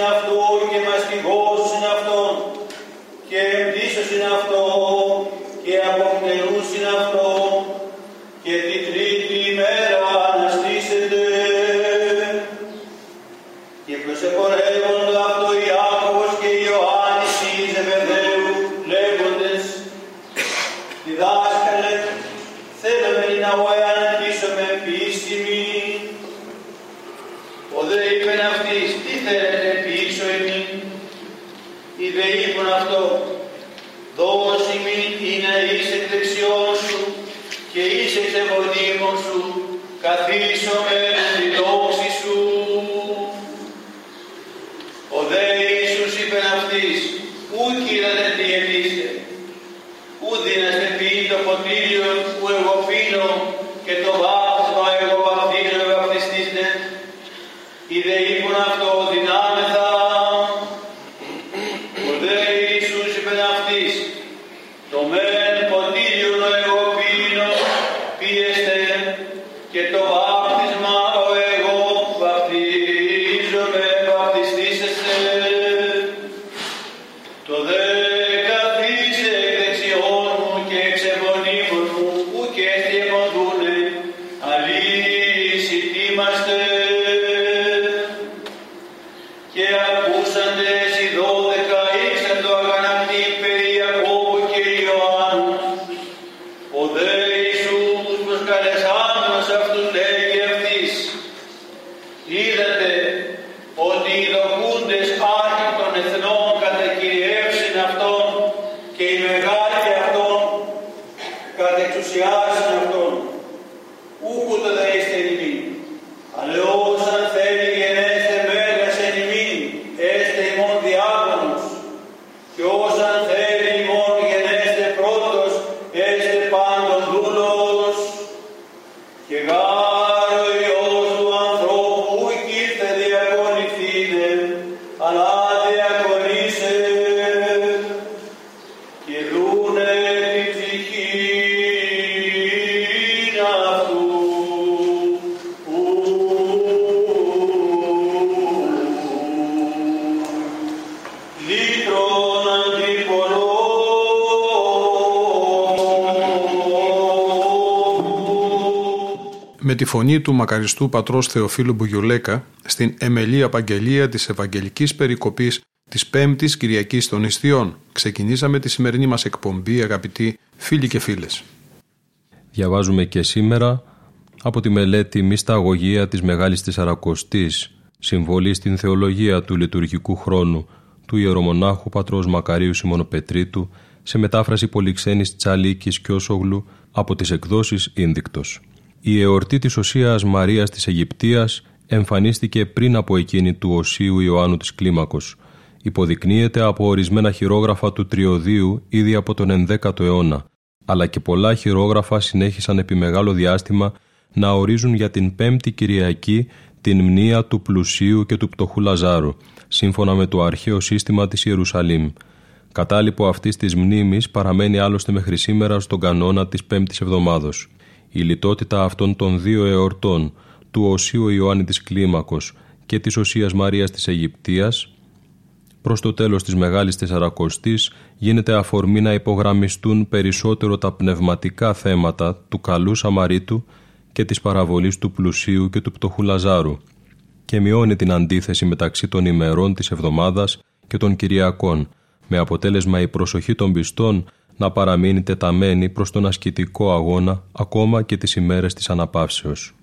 αυτού και μας με τη φωνή του μακαριστού πατρός Θεοφίλου Μπουγιουλέκα στην εμελή απαγγελία της Ευαγγελικής Περικοπής της Πέμπτης Κυριακής των Ιστιών. Ξεκινήσαμε τη σημερινή μας εκπομπή αγαπητοί φίλοι και φίλες. Διαβάζουμε και σήμερα από τη μελέτη «Μυσταγωγία της Μεγάλης Τεσσαρακοστής» συμβολή στην θεολογία του λειτουργικού χρόνου του ιερομονάχου πατρός Μακαρίου Σιμωνοπετρίτου σε μετάφραση πολυξένης Τσαλίκης και Όσογλου από τις εκδόσεις Ίνδικτος. Η εορτή της Οσίας Μαρίας της Αιγυπτίας εμφανίστηκε πριν από εκείνη του Οσίου Ιωάννου της Κλίμακος. Υποδεικνύεται από ορισμένα χειρόγραφα του Τριωδίου ήδη από τον 11ο αιώνα, αλλά και πολλά χειρόγραφα συνέχισαν επί μεγάλο διάστημα να ορίζουν για την Πέμπτη Κυριακή την μνήα του πλουσίου και του πτωχού Λαζάρου, σύμφωνα με το αρχαίο σύστημα της Ιερουσαλήμ. Κατάλοιπο αυτής της μνήμης παραμένει άλλωστε μέχρι σήμερα στον κανόνα της Πέμπτης Εβδομάδος. Η λιτότητα αυτών των δύο εορτών, του Οσίου Ιωάννη της Κλίμακος και της Οσίας Μαρίας της Αιγυπτίας, προς το τέλος της Μεγάλης Τεσσαρακοστής γίνεται αφορμή να υπογραμμιστούν περισσότερο τα πνευματικά θέματα του καλού Σαμαρίτου και της παραβολής του πλουσίου και του πτωχού Λαζάρου και μειώνει την αντίθεση μεταξύ των ημερών της εβδομάδας και των Κυριακών, με αποτέλεσμα η προσοχή των πιστών να παραμείνει τεταμένη προς τον ασκητικό αγώνα ακόμα και τις ημέρες της αναπαύσεως.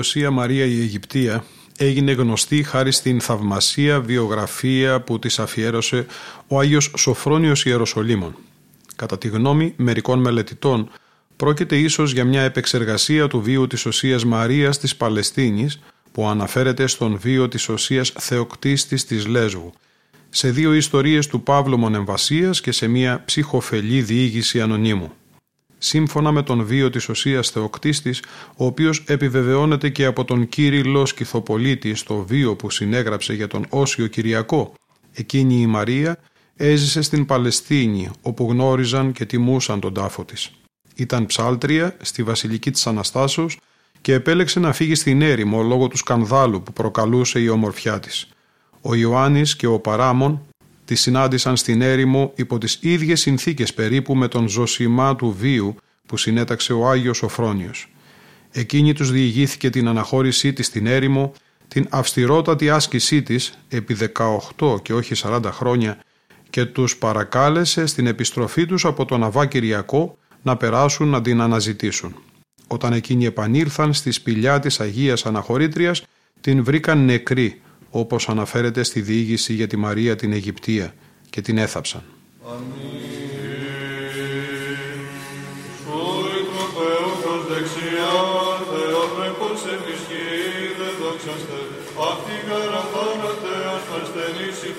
Οσία Μαρία η Αιγυπτία έγινε γνωστή χάρη στην θαυμασία βιογραφία που της αφιέρωσε ο Άγιος Σοφρόνιος Ιεροσολύμων. Κατά τη γνώμη μερικών μελετητών, πρόκειται ίσως για μια επεξεργασία του βίου της Οσίας Μαρίας της Παλαιστίνης που αναφέρεται στον βίο της Οσίας Θεοκτίστης της Λέσβου, σε δύο ιστορίες του Παύλου Μονεμβασίας και σε μια ψυχοφελή διήγηση ανωνύμου σύμφωνα με τον βίο της Οσίας Θεοκτίστης, ο οποίος επιβεβαιώνεται και από τον Κύριλλο Σκυθοπολίτη στο βίο που συνέγραψε για τον Όσιο Κυριακό. Εκείνη η Μαρία έζησε στην Παλαιστίνη, όπου γνώριζαν και τιμούσαν τον τάφο της. Ήταν ψάλτρια στη Βασιλική της Αναστάσεως και επέλεξε να φύγει στην έρημο λόγω του σκανδάλου που προκαλούσε η ομορφιά της. Ο Ιωάννης και ο Παράμον τη συνάντησαν στην έρημο υπό τις ίδιες συνθήκες περίπου με τον ζωσιμά του βίου που συνέταξε ο Άγιος Σοφρόνιος. Εκείνη τους διηγήθηκε την αναχώρησή της στην έρημο, την αυστηρότατη άσκησή της επί 18 και όχι 40 χρόνια και τους παρακάλεσε στην επιστροφή τους από τον Αβά Κυριακό να περάσουν να την αναζητήσουν. Όταν εκείνοι επανήλθαν στη σπηλιά της Αγίας Αναχωρήτριας, την βρήκαν νεκρή, όπως αναφέρεται στη διήγηση για τη Μαρία την Αιγυπτία και την έθαψαν.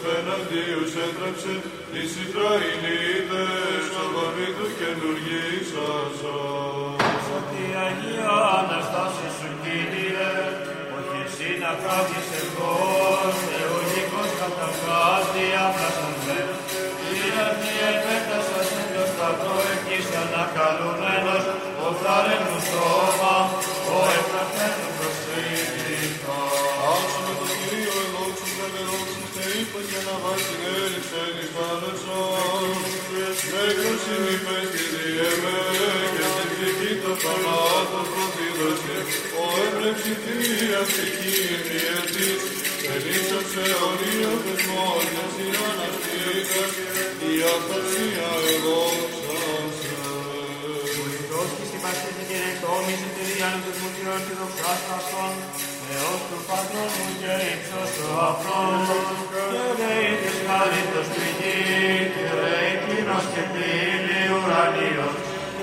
Φεναντίους έτρεψε εις Ισραηλίτες αγωνί του καινουργήσας. Ότι Αγία Αναστάση σου Κύριε, όχι εσύ να κάθεις εγώ, θεολογικός καταφάτη άπλασαν με. Ήρθει επέτασας εν το σταυρό εκεί ανακαλούμενος, ο θάρρεν σώμα, ο εφραστέν προσείδηκα. Άσου με το Κύριο ελόξους δεν ελόξους τε είπες για να βάζει την έλειψε της θάλασσας. Νέκρος ημίπες και διέμαι και στην ψυχή το θανάτο προδίδωσε. Ο έμπρεψη θεία ψυχή διετής, ελίσσοψε ορίο θεσμός και συναναστήκας, η αυτοσία ελόξασε. Χριστός και στην Πασχέτη και ρεκτόμησε τη διάνοιξη μου και ορθοδοξάς πασών, Θεός του Πατρός μου και ύψος του αυτόν, και λέει της χαρίτος πηγή, και λέει κλίνος και πύλη ουρανίος,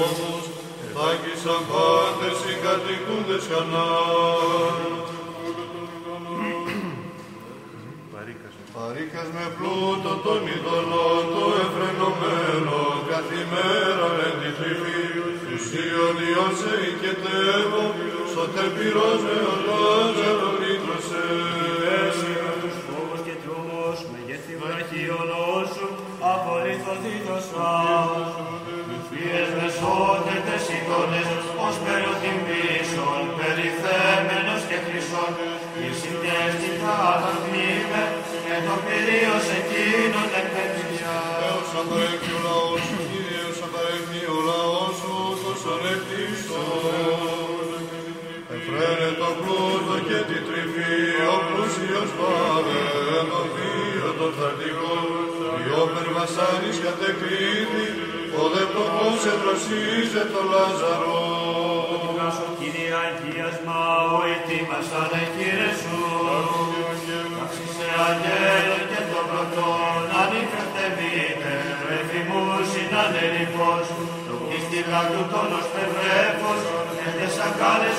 τους φόβους, τάκησαν πάντες οι κατοικούντες Χανάν. Παρήκας με πλούτο των ειδωλών, το εφρενωμένο, καθημέρα εν τη θρηφή, τους Ιωνιών σε οικετεύω, σωτέρ πυρός με ο Λάζαρο λύτρωσε. Εσύ με τους φόβους και τρόμους, μεγέθη βραχίων σου, απολύθωθη το σφάς. Φύες με σώτετες εικόνες, ως περοτιμήσων, περιθέμενος και χρυσών, η συντέστη θα αναθμίμε, και το πυρίος εκείνον εκπαιδευτιά. Έως απαρέχει ο λαός σου, Κύριος απαρέχει ο λαός σου, τους ανεκτήσεων. Εφραίνε το πλούτο και τη τρυφή, ο πλούσιος πάρε, το βίο των θαρτικών. Η όπερ βασάνης κατεκρίτη, ο δε πτωχός εδροσίζε το Λάζαρο. Γάσο Κύριε αγίασμα, ο ετοίμασαν κύριε σου. Τάξισε αγγέλων και των πρωτών, ανήφερτεμείτε, εφημούς συνανελειπώς, το πίστηλα του τόνος πευρέφος, και σαν κάλες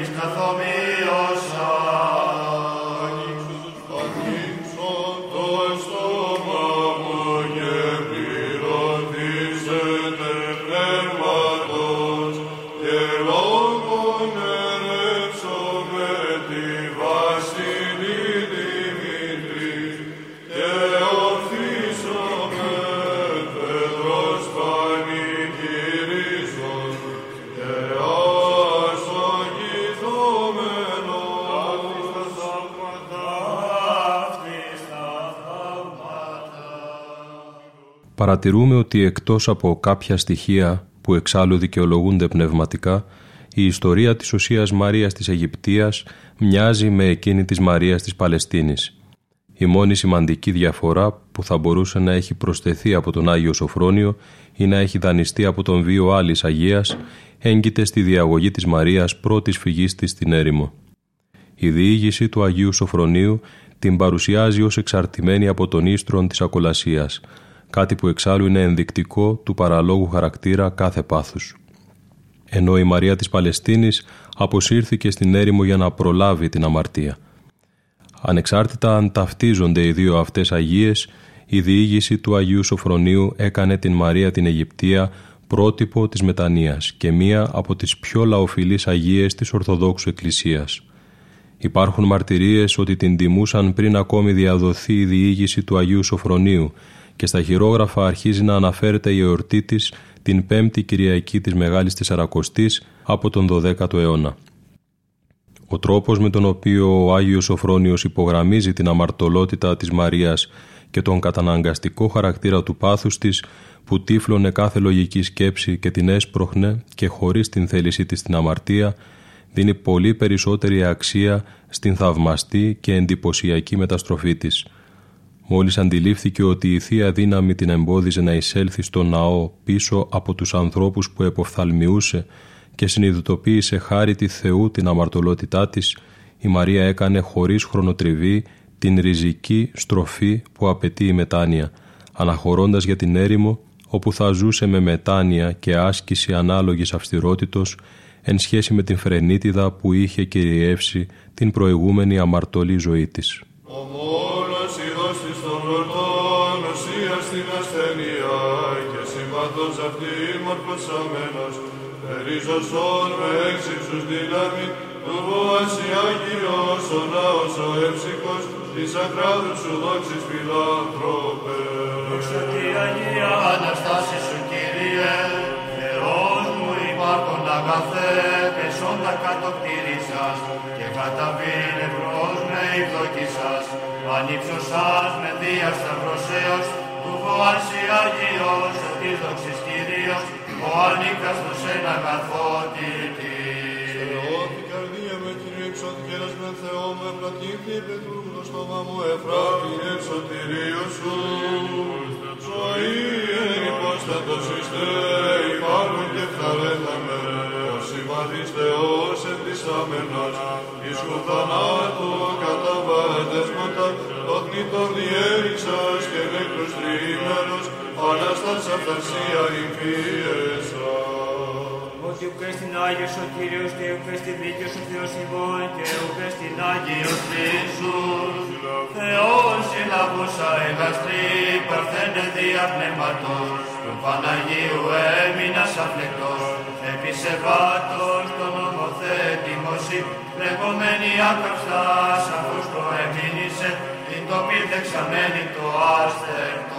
παρατηρούμε ότι εκτός από κάποια στοιχεία που εξάλλου δικαιολογούνται πνευματικά, η ιστορία της Οσίας Μαρίας της Αιγυπτίας μοιάζει με εκείνη της Μαρίας της Παλαιστίνης. Η μόνη σημαντική διαφορά που θα μπορούσε να έχει προσθεθεί από τον Άγιο Σοφρόνιο ή να έχει δανειστεί από τον βίο άλλης Αγίας έγκυται στη διαγωγή της Μαρίας πρώτης φυγής της στην έρημο. Η διήγηση του Αγίου Σοφρονίου την παρουσιάζει ως εξαρτημένη από τον ίστρον της ακολασίας, κάτι που εξάλλου είναι ενδεικτικό του παραλόγου χαρακτήρα κάθε πάθους. Ενώ η Μαρία της Παλαιστίνης αποσύρθηκε στην έρημο για να προλάβει την αμαρτία. Ανεξάρτητα αν ταυτίζονται οι δύο αυτές Αγίες, η διήγηση του Αγίου Σοφρονίου έκανε την Μαρία την Αιγυπτία πρότυπο της μετανοίας και μία από τις πιο λαοφιλείς Αγίες της Ορθοδόξου Εκκλησίας. Υπάρχουν μαρτυρίες ότι την τιμούσαν πριν ακόμη διαδοθεί η διήγηση του Αγίου Σοφρονίου και στα χειρόγραφα αρχίζει να αναφέρεται η εορτή της την πέμπτη Κυριακή της Μεγάλης Τεσσαρακοστής από τον 12ο αιώνα. Ο τρόπος με τον οποίο ο Άγιος Σοφρόνιος υπογραμμίζει την αμαρτωλότητα της Μαρίας και τον καταναγκαστικό χαρακτήρα του πάθους της που τύφλωνε κάθε λογική σκέψη και την έσπροχνε και χωρίς την θέλησή της την αμαρτία δίνει πολύ περισσότερη αξία στην θαυμαστή και εντυπωσιακή μεταστροφή της. Μόλις αντιλήφθηκε ότι η Θεία Δύναμη την εμπόδιζε να εισέλθει στο ναό πίσω από τους ανθρώπους που εποφθαλμιούσε και συνειδητοποίησε χάρη τη Θεού την αμαρτωλότητά της, η Μαρία έκανε χωρίς χρονοτριβή την ριζική στροφή που απαιτεί η μετάνοια, αναχωρώντας για την έρημο όπου θα ζούσε με μετάνοια και άσκηση ανάλογης αυστηρότητος εν σχέση με την φρενίτιδα που είχε κυριεύσει την προηγούμενη αμαρτωλή ζωή της. Περίζωσον με έξυψους δύναμη, του βόαση Άγιος, ο ναός ο έψυχος, της ακράδου σου δόξης φιλάνθρωπε. Δόξα τη Αγία Αναστάση σου Κύριε, Θεός μου υπάρχον αγαθέ, πεσόντα κάτω κτήρι σας, και καταβήν ευρώς με υπδοκή σας, ανύψωσας με δία σταυρωσέως, του βοάσι Αγίος, ο της δόξης Κύριος, ο ανίκαστος εν αγαθότητης. Θεώθη καρδία με Κύριε ψωθηκέρας με Θεό με πλατήθη πετρού το στόμα μου εφράτη εξωτηρίο σου. Ζωή εν υπόστατος είστε, υπάρχουν και φθαρέθαμε, ο συμπαθής Θεός εντιστάμενος, εις θανάτου καταβατεύματα, το θνητό διέριξας και νεκρούς τριήμερος, Ανάστας αυταρσία ημφίεσα. Ότι ουκ εστιν Άγιος ο Κύριος και ουκ εστιν δίκαιος ο Θεός ημών και ουκ εστιν Άγιος Ιησούς. Θεός ελαβούσα εγαστρή, παρθένε δια πνεύματος, του Παναγίου έμεινας αφλεκτός, επισεβάτος τον νομοθέτημος ή, λεγόμενη άκαυστα, αφούς το εμείνησε, την το πήρδεξαμένη το άστερτο.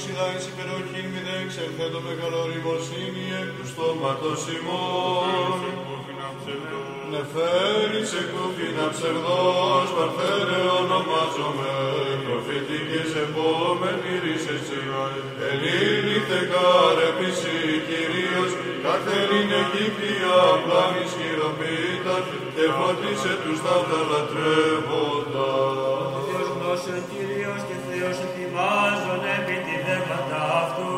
Η καυκάστα και μιλάει την ψηλά εις υπεροχήν μη δεν ξελθέτω μεγάλο ρημοσύνη εκ του στόματος ημών. Νεφέρει σε κούφινα ψευδός, παρθένε ονομάζομαι, προφητικής επόμενη ρίσες Ελλήνη θεκάρ επίση Κυρίως, καθερήν Αιγύπτια πλάνης χειροποίητα, και φώτισε τους ταύτα λατρεύοντας. Θεός γνώσεων Κύριος και Θεός ετοιμάζων επί τη δέκατα αυτού.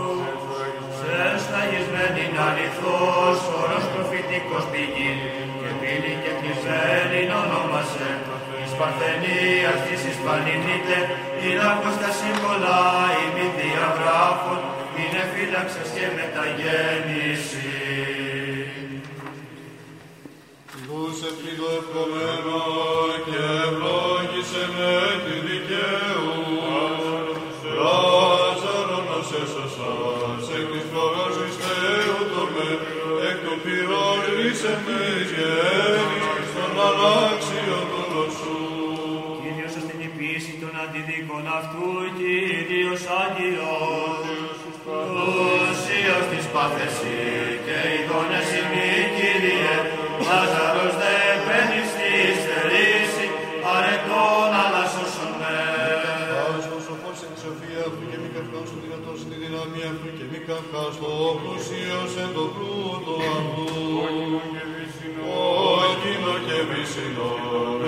Σε σφαγισμένη αληθώς, όρος προφητικός πηγή, και πύλη και κλεισμένη ονόμασε. Εις παρθενίας της Ισπανινίτε, η λάκκος τα σύμβολα, η μη διαγράφων, είναι φύλαξες και μεταγέννηση. Δούσε πλήτω ευχομένο και ευλόγησε με σοφία καθαστό πλουσίος εν το πλούτο αυτού. Όκινο και βυσινό,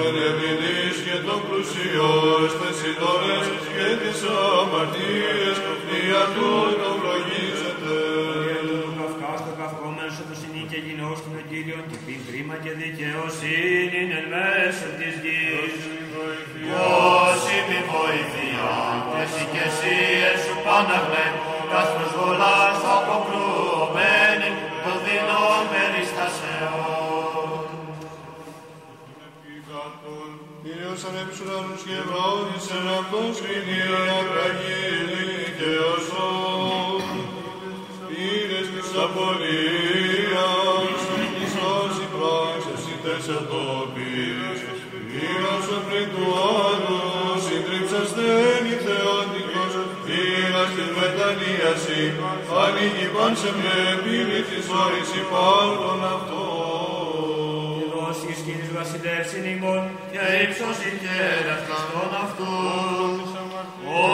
εν ευηδείς και το πλουσίος, τες συντορές και τις αμαρτίες, δια τούτο βλογίζεται. Καυκάς το καυκόμενο σου το συνή και γινός των Κύριων και πει κρίμα και δικαιοσύνη Κύριος ανέψουν άλλους και ευλόγησεν αυτός φινία κραγίλη και οσόν. Πήρες της απολίας, της όση πράξες ή τεσσατόπης. Πήρασον πριν του άλλου, συντρίψας στένη θεότικος, πήρας την μετανοίαση, ανοίγει παν σε με πύλη της ζωής υπάρχον αυτόν. Δώσεις κύριος βασιλεύσιν ημών και ύψος η χέρας Χριστόν αυτού.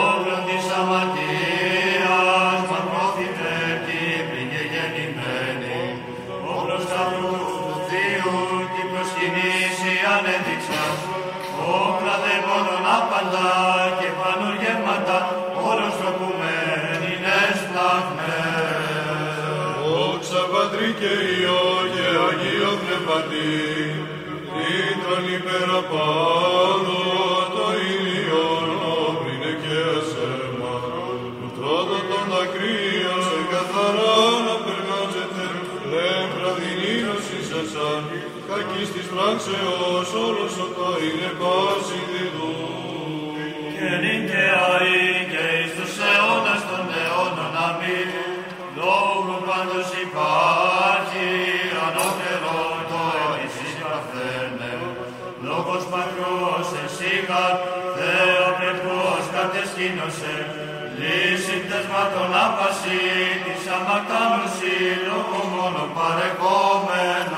Όλων της αμαρτίας μακρόθυμε Κύπρη και γεννημένη. Όλος τα του Θείου την προσκυνήσει ανέδειξας. Όπλα δε μόνον άπαντα και πανουργέματα όλος τροπουμένη εσπλαγμέν. Δόξα Πατρί και Υιό και Αγίο Πνευματί, Τρίτον υπεραπάνω το ήλιον όπλινε και ασέρμα, του τρώτο των δακρύων σε καθαρά να περνάζεται, λέμπρα δεινήνωση σασάν, κακής της πράξεως όλος ο το είναι πάση κατεσκήνωσε. Λύση τεσμάτων άπασης, της αμαρτάνωση, λόγω μόνο παρεχόμενος.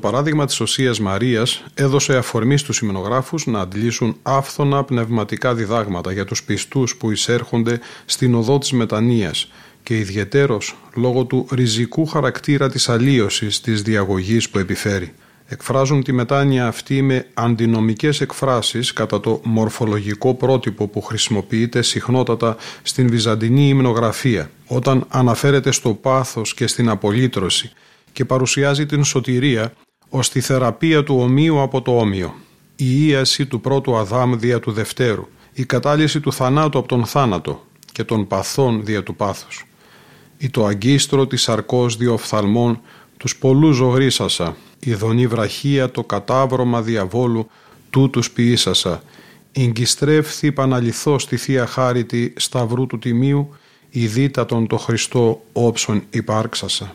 Το παράδειγμα της Οσίας Μαρίας έδωσε αφορμή στους ημενογράφους να αντλήσουν άφθονα πνευματικά διδάγματα για τους πιστούς που εισέρχονται στην οδό της μετανοίας και ιδιαιτέρως λόγω του ριζικού χαρακτήρα της αλλίωσης της διαγωγής που επιφέρει. Εκφράζουν τη μετάνοια αυτή με αντινομικές εκφράσεις κατά το μορφολογικό πρότυπο που χρησιμοποιείται συχνότατα στην βυζαντινή υμνογραφία όταν αναφέρεται στο πάθος και στην απολύτρωση και παρουσιάζει την σωτηρία ως τη θεραπεία του ομοίου από το όμοιο, η ίαση του πρώτου Αδάμ δια του δευτέρου, η κατάλυση του θανάτου από τον θάνατο και των παθών δια του πάθους, ή το αγκίστρο της σαρκός δια οφθαλμών τους πολλούς ζωγρίσασα, η δονή βραχία το κατάβρωμα διαβόλου τούτους ποιήσασα, εγκιστρέφθη παναληθώς στη Θεία Χάριτη σταυρού του Τιμίου, η δίτατον το Χριστό όψον υπάρξασα.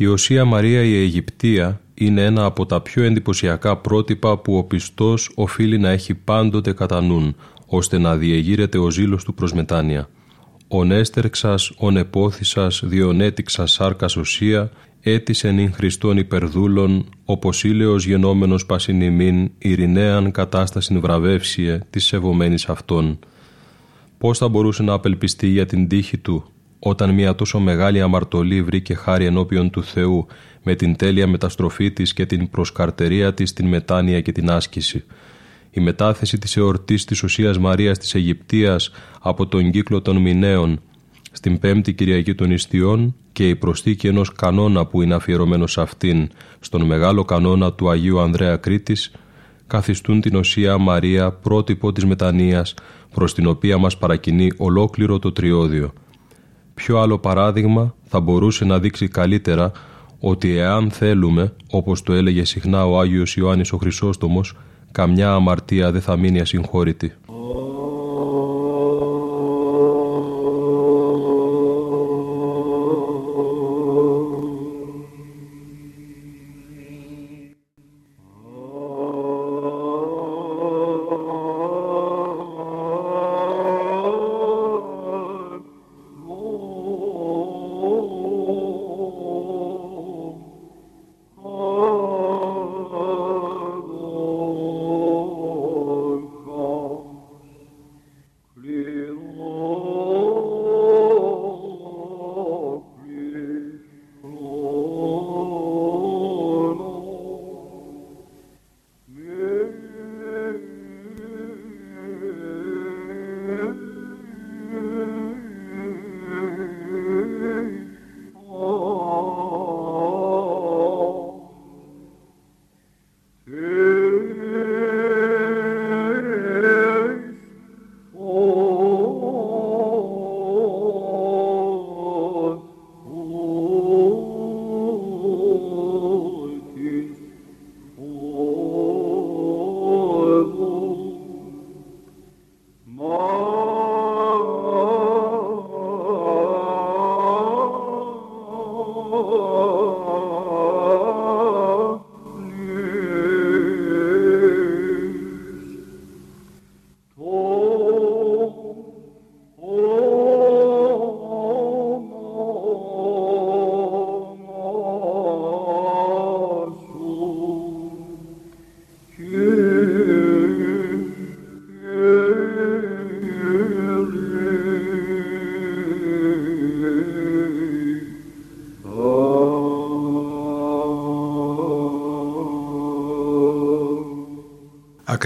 Η Οσία Μαρία η Αιγυπτία είναι ένα από τα πιο εντυπωσιακά πρότυπα που ο πιστός οφείλει να έχει πάντοτε κατά νουν, ώστε να διεγείρεται ο ζήλος του προς μετάνοια. «Ον έστερξας, ον επόθησας, διονέτηξας σάρκας οσία, έτησεν ειν Χριστόν υπερδούλων, όπως ήλαιος γενόμενος πασινημήν, ειρηναίαν κατάστασιν βραβεύσιε της σεβομένης αυτών. Πώς θα μπορούσε να απελπιστεί για την τύχη του, όταν μια τόσο μεγάλη αμαρτωλή βρήκε χάρη ενώπιον του Θεού με την τέλεια μεταστροφή της και την προσκαρτερία της στην μετάνοια και την άσκηση. Η μετάθεση της εορτής της Οσίας Μαρίας της Αιγυπτίας από τον κύκλο των Μινέων στην πέμπτη Κυριακή των Ιστιών και η προσθήκη ενός κανόνα που είναι αφιερωμένο σε αυτήν στον μεγάλο κανόνα του Αγίου Ανδρέα Κρήτης καθιστούν την Οσία Μαρία πρότυπο της μετανοίας προς την οποία μας παρακινεί ολόκληρο το τριώδιο. Ποιο άλλο παράδειγμα θα μπορούσε να δείξει καλύτερα ότι εάν θέλουμε, όπως το έλεγε συχνά ο Άγιος Ιωάννης ο Χρυσόστομος, καμιά αμαρτία δεν θα μείνει ασυγχώρητη.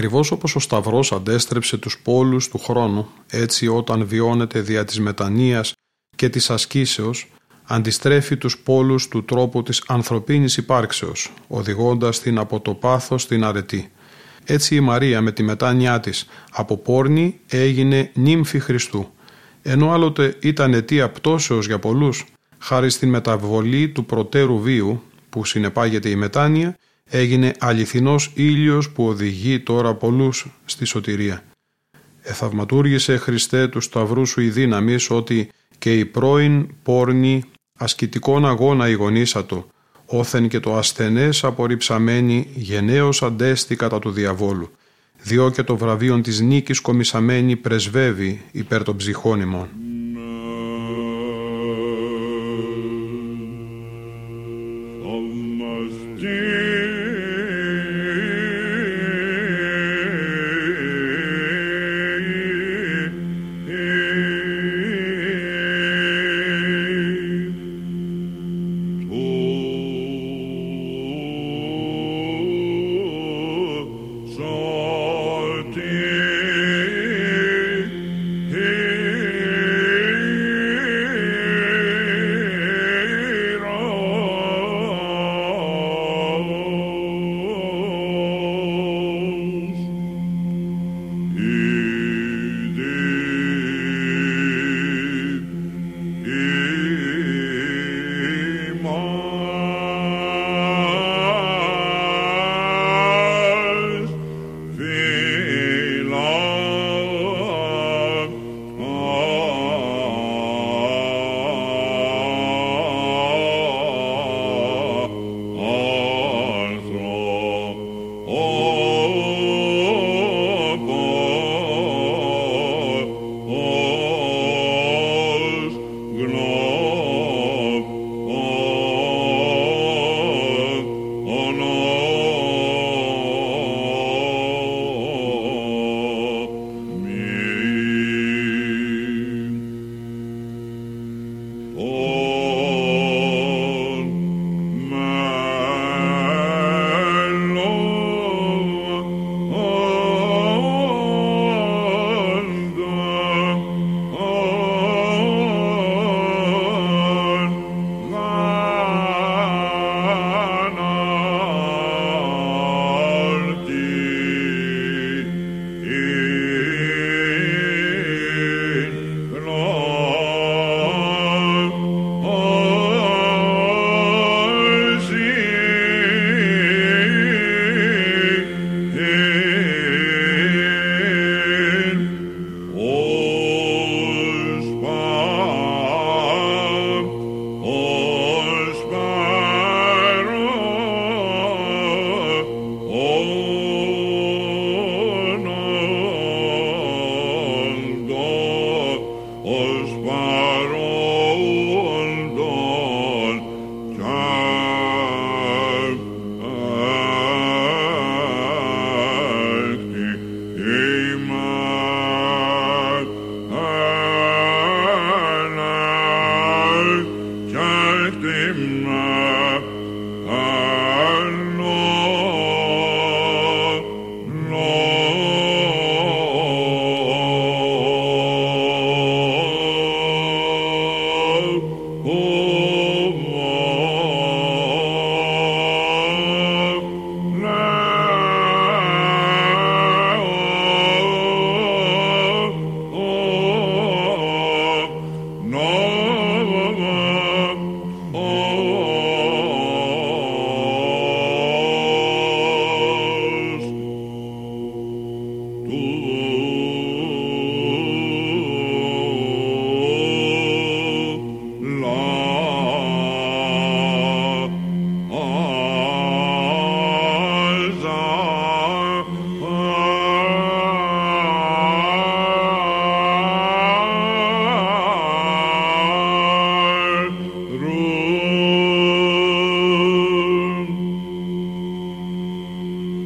Ακριβώς όπως ο Σταυρός αντέστρεψε τους πόλους του χρόνου, έτσι όταν βιώνεται δια της μετανοίας και της ασκήσεως, αντιστρέφει τους πόλους του τρόπου της ανθρωπίνης υπάρξεως, οδηγώντας την από το πάθος στην αρετή. Έτσι η Μαρία με τη μετάνοιά της από πόρνη έγινε νύμφη Χριστού, ενώ άλλοτε ήταν αιτία πτώσεως για πολλούς, χάρη στην μεταβολή του προτέρου βίου που συνεπάγεται η μετάνοια, έγινε αληθινός ήλιος που οδηγεί τώρα πολλούς στη σωτηρία. Εθαυματούργησε Χριστέ του σταυρού σου η δύναμη ότι και η πρώην πόρνη ασκητικών αγώνα ηγονίσατο, όθεν και το ασθενές απορριψαμένη γενναίος αντέστη κατά του διαβόλου, διό και το βραβείον της νίκης κομισαμένη πρεσβεύει υπέρ των ψυχών ημών.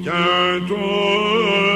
κι το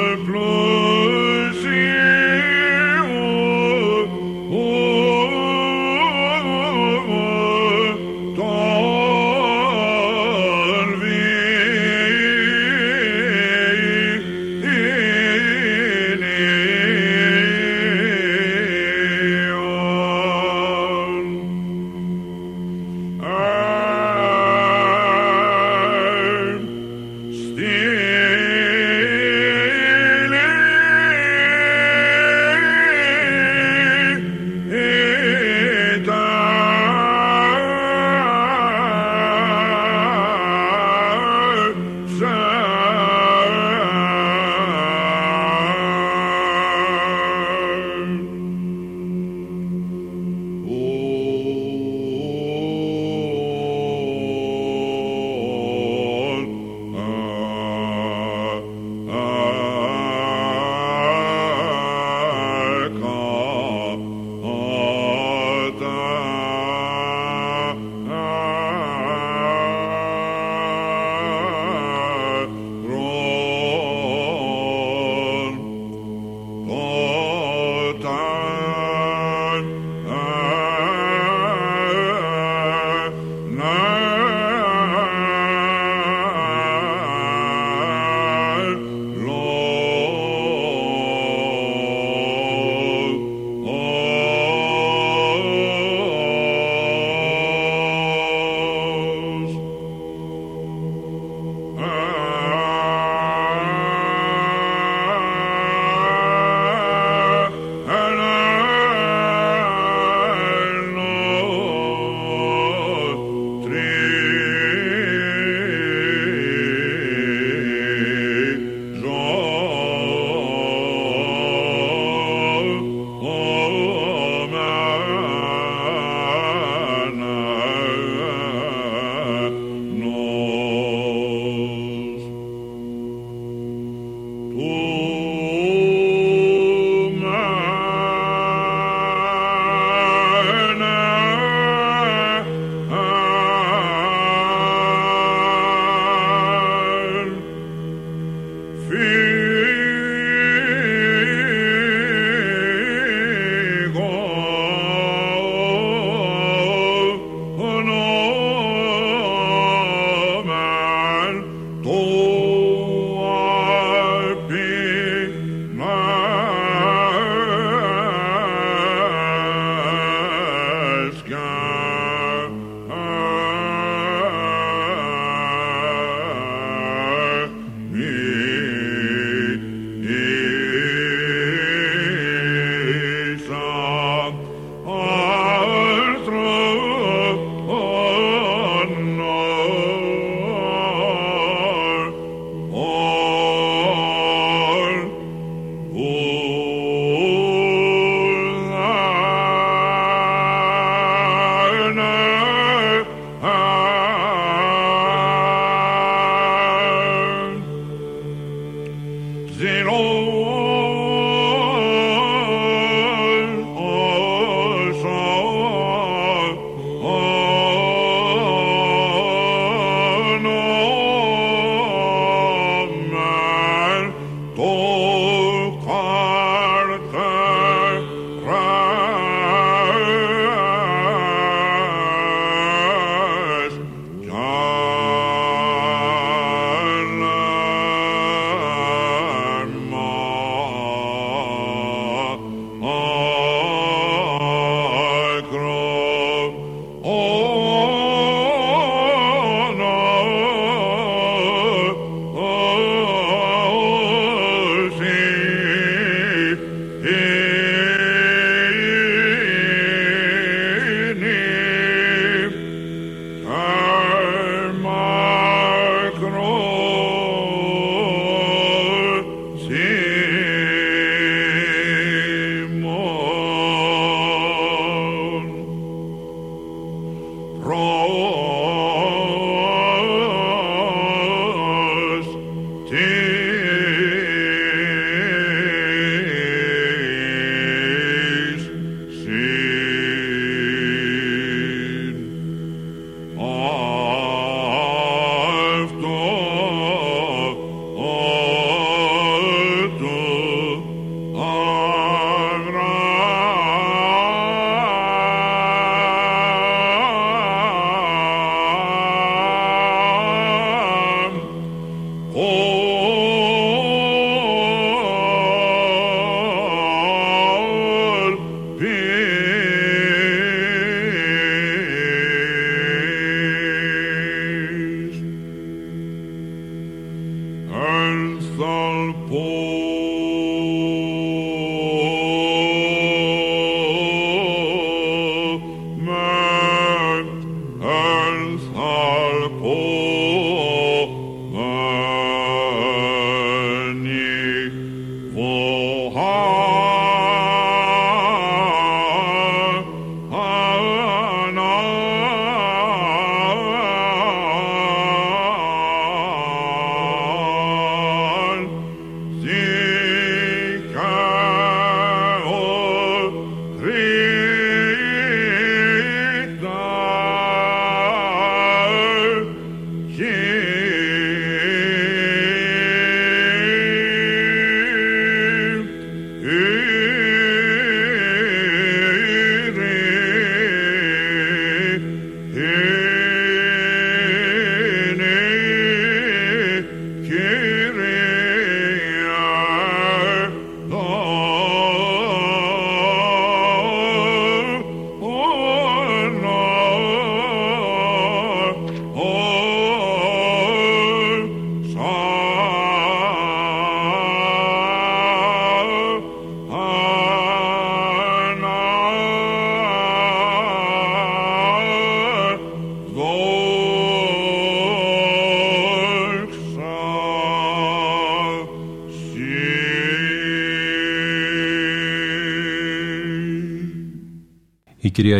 al.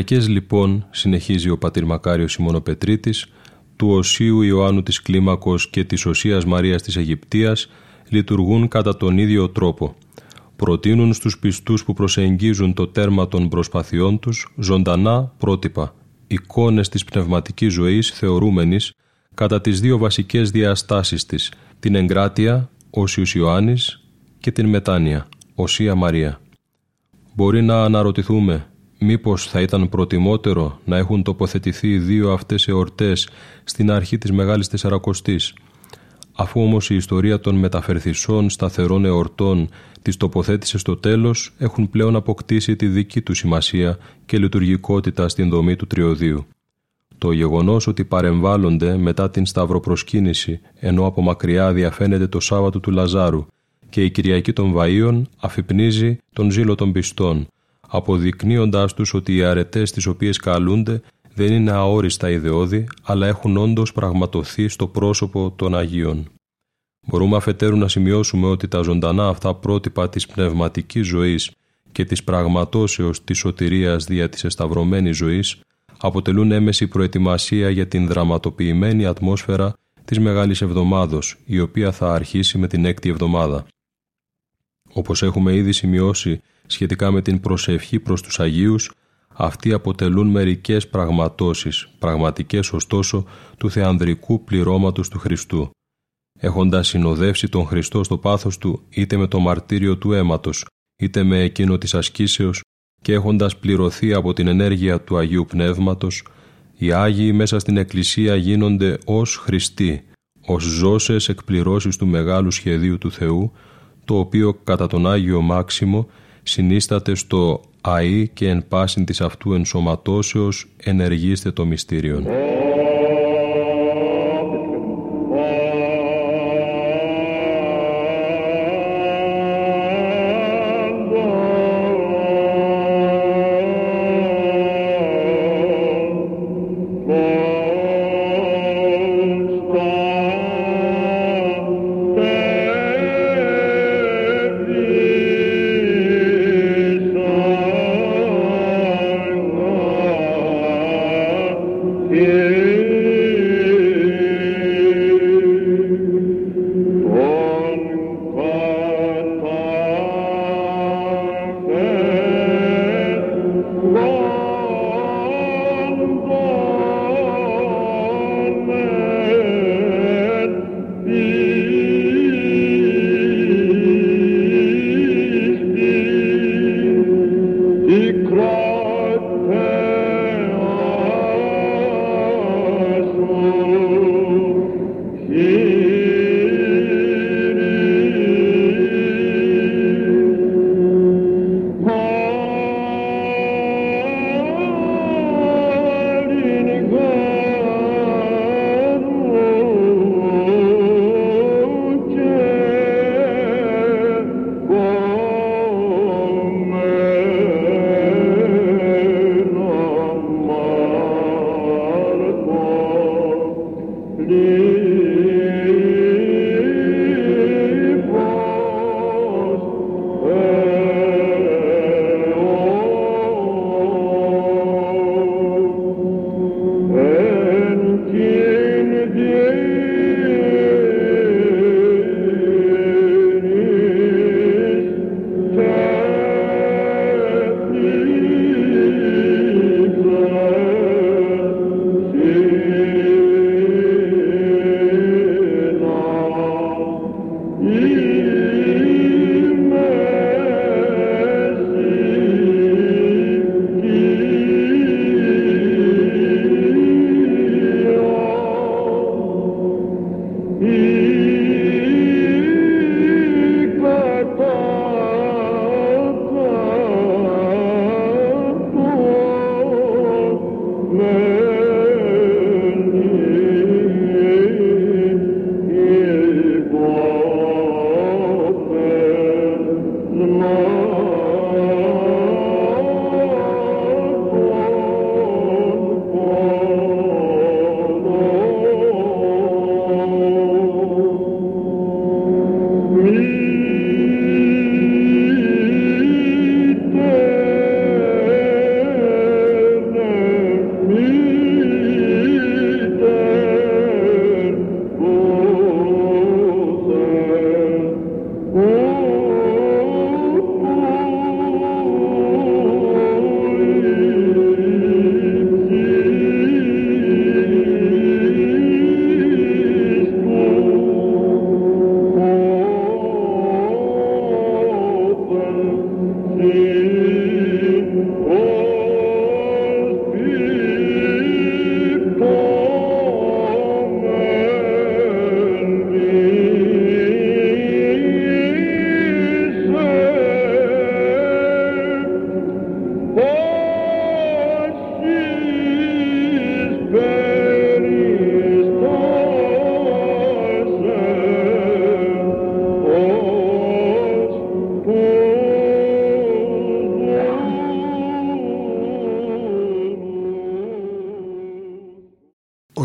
Κυριακές λοιπόν, συνεχίζει ο πατήρ Μακάριος Σιμωνοπετρίτης, του Οσίου Ιωάννου της Κλίμακος και της Οσίας Μαρίας της Αιγυπτίας λειτουργούν κατά τον ίδιο τρόπο. Προτείνουν στους πιστούς που προσεγγίζουν το τέρμα των προσπαθειών τους ζωντανά πρότυπα, εικόνες της πνευματικής ζωής θεωρούμενης κατά τις δύο βασικές διαστάσεις της, την εγκράτεια, Όσιος Ιωάννης και την μετάνοια, Οσία Μαρία. Μπορεί να αναρωτηθούμε μήπως θα ήταν προτιμότερο να έχουν τοποθετηθεί οι δύο αυτές εορτές στην αρχή της Μεγάλης Τεσσαρακοστής; Αφού όμως η ιστορία των μεταφερθησών σταθερών εορτών τις τοποθέτησε στο τέλος, έχουν πλέον αποκτήσει τη δική τους σημασία και λειτουργικότητα στην δομή του τριωδίου. Το γεγονός ότι παρεμβάλλονται μετά την σταυροπροσκύνηση, ενώ από μακριά διαφαίνεται το Σάββατο του Λαζάρου και η Κυριακή των Βαΐων αφυπνίζει τον ζήλο των πιστών, αποδεικνύοντάς τους ότι οι αρετές τις οποίες καλούνται δεν είναι αόριστα ιδεώδη, αλλά έχουν όντως πραγματοθεί στο πρόσωπο των Αγίων. Μπορούμε αφετέρου να σημειώσουμε ότι τα ζωντανά αυτά πρότυπα της πνευματικής ζωής και της πραγματώσεως της σωτηρίας δια της εσταυρωμένης ζωής αποτελούν έμεση προετοιμασία για την δραματοποιημένη ατμόσφαιρα της Μεγάλης Εβδομάδος, η οποία θα αρχίσει με την έκτη εβδομάδα. Όπως έχουμε ήδη σημειώσει σχετικά με την προσευχή προς τους Αγίους, αυτοί αποτελούν μερικές πραγματώσεις, πραγματικές ωστόσο του θεανδρικού πληρώματος του Χριστού. Έχοντας συνοδεύσει τον Χριστό στο πάθος του είτε με το μαρτύριο του αίματος, είτε με εκείνο της ασκήσεως και έχοντας πληρωθεί από την ενέργεια του Αγίου Πνεύματος, οι Άγιοι μέσα στην Εκκλησία γίνονται ως Χριστοί, ως ζώσες εκπληρώσεις του μεγάλου σχεδίου του Θεού, το οποίο κατά τον Άγιο Μάξιμο συνίσταται στο «αΐ και εν πάσιν της αυτού ενσωματώσεως ενεργήστε το μυστήριον».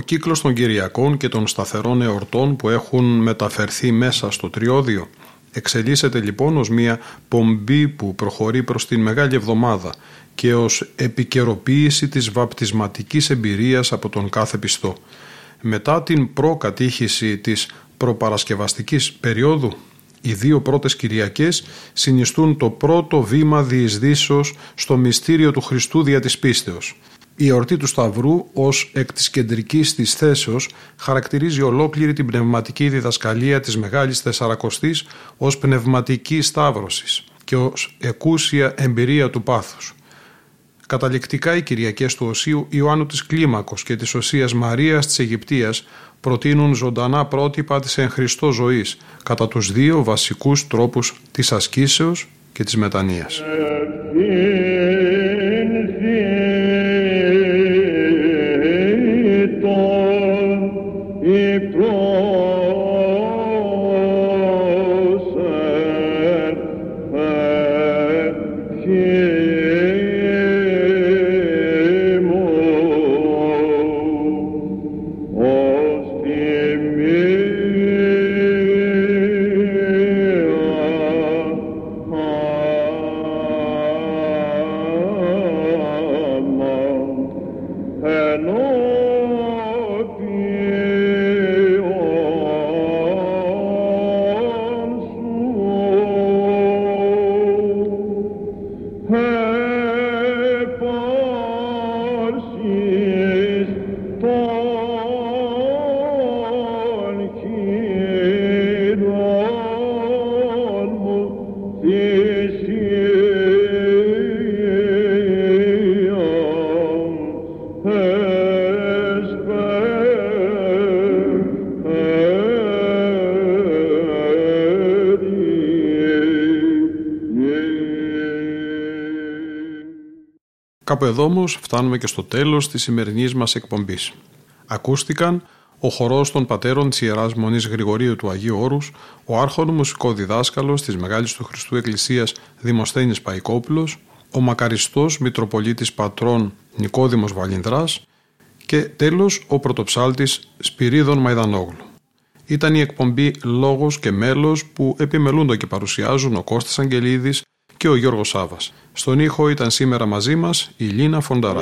Κύκλος των Κυριακών και των σταθερών εορτών που έχουν μεταφερθεί μέσα στο τριώδιο εξελίσσεται λοιπόν ως μια πομπή που προχωρεί προς την Μεγάλη Εβδομάδα και ως επικαιροποίηση της βαπτισματικής εμπειρίας από τον κάθε πιστό. Μετά την προκατήχηση της προπαρασκευαστικής περίοδου, οι δύο πρώτες Κυριακές συνιστούν το πρώτο βήμα διεισδύσεως στο μυστήριο του Χριστού δια της πίστεως. Η εορτή του Σταυρού ως εκ της κεντρικής της θέσεως χαρακτηρίζει ολόκληρη την πνευματική διδασκαλία της Μεγάλης Τεσσαρακοστής ως πνευματική σταύρωσης και ως εκούσια εμπειρία του πάθους. Καταληκτικά οι Κυριακές του Οσίου Ιωάννου της Κλίμακος και της Οσίας Μαρίας της Αιγυπτίας προτείνουν ζωντανά πρότυπα της εν Χριστώ ζωής κατά τους δύο βασικούς τρόπους της ασκήσεως και της μετανοίας. Κάπου εδώ όμως φτάνουμε και στο τέλος της σημερινής μας εκπομπής. Ακούστηκαν ο χορός των πατέρων της Ιεράς Μονής Γρηγορίου του Αγίου Όρους, ο άρχον μουσικό διδάσκαλος της Μεγάλης του Χριστού Εκκλησίας Δημοσθένης Παϊκόπουλος, ο μακαριστός Μητροπολίτης Πατρών Νικόδημος Βαλινδράς και τέλος ο πρωτοψάλτης Σπυρίδων Μαϊδανόγλου. Ήταν η εκπομπή «Λόγος και μέλος» που επιμελούνται και παρουσιάζουν ο Κώστας Αγγελίδης και ο Γιώργος Σάβας. Στον ήχο ήταν σήμερα μαζί μας η Λίνα Φονταρά.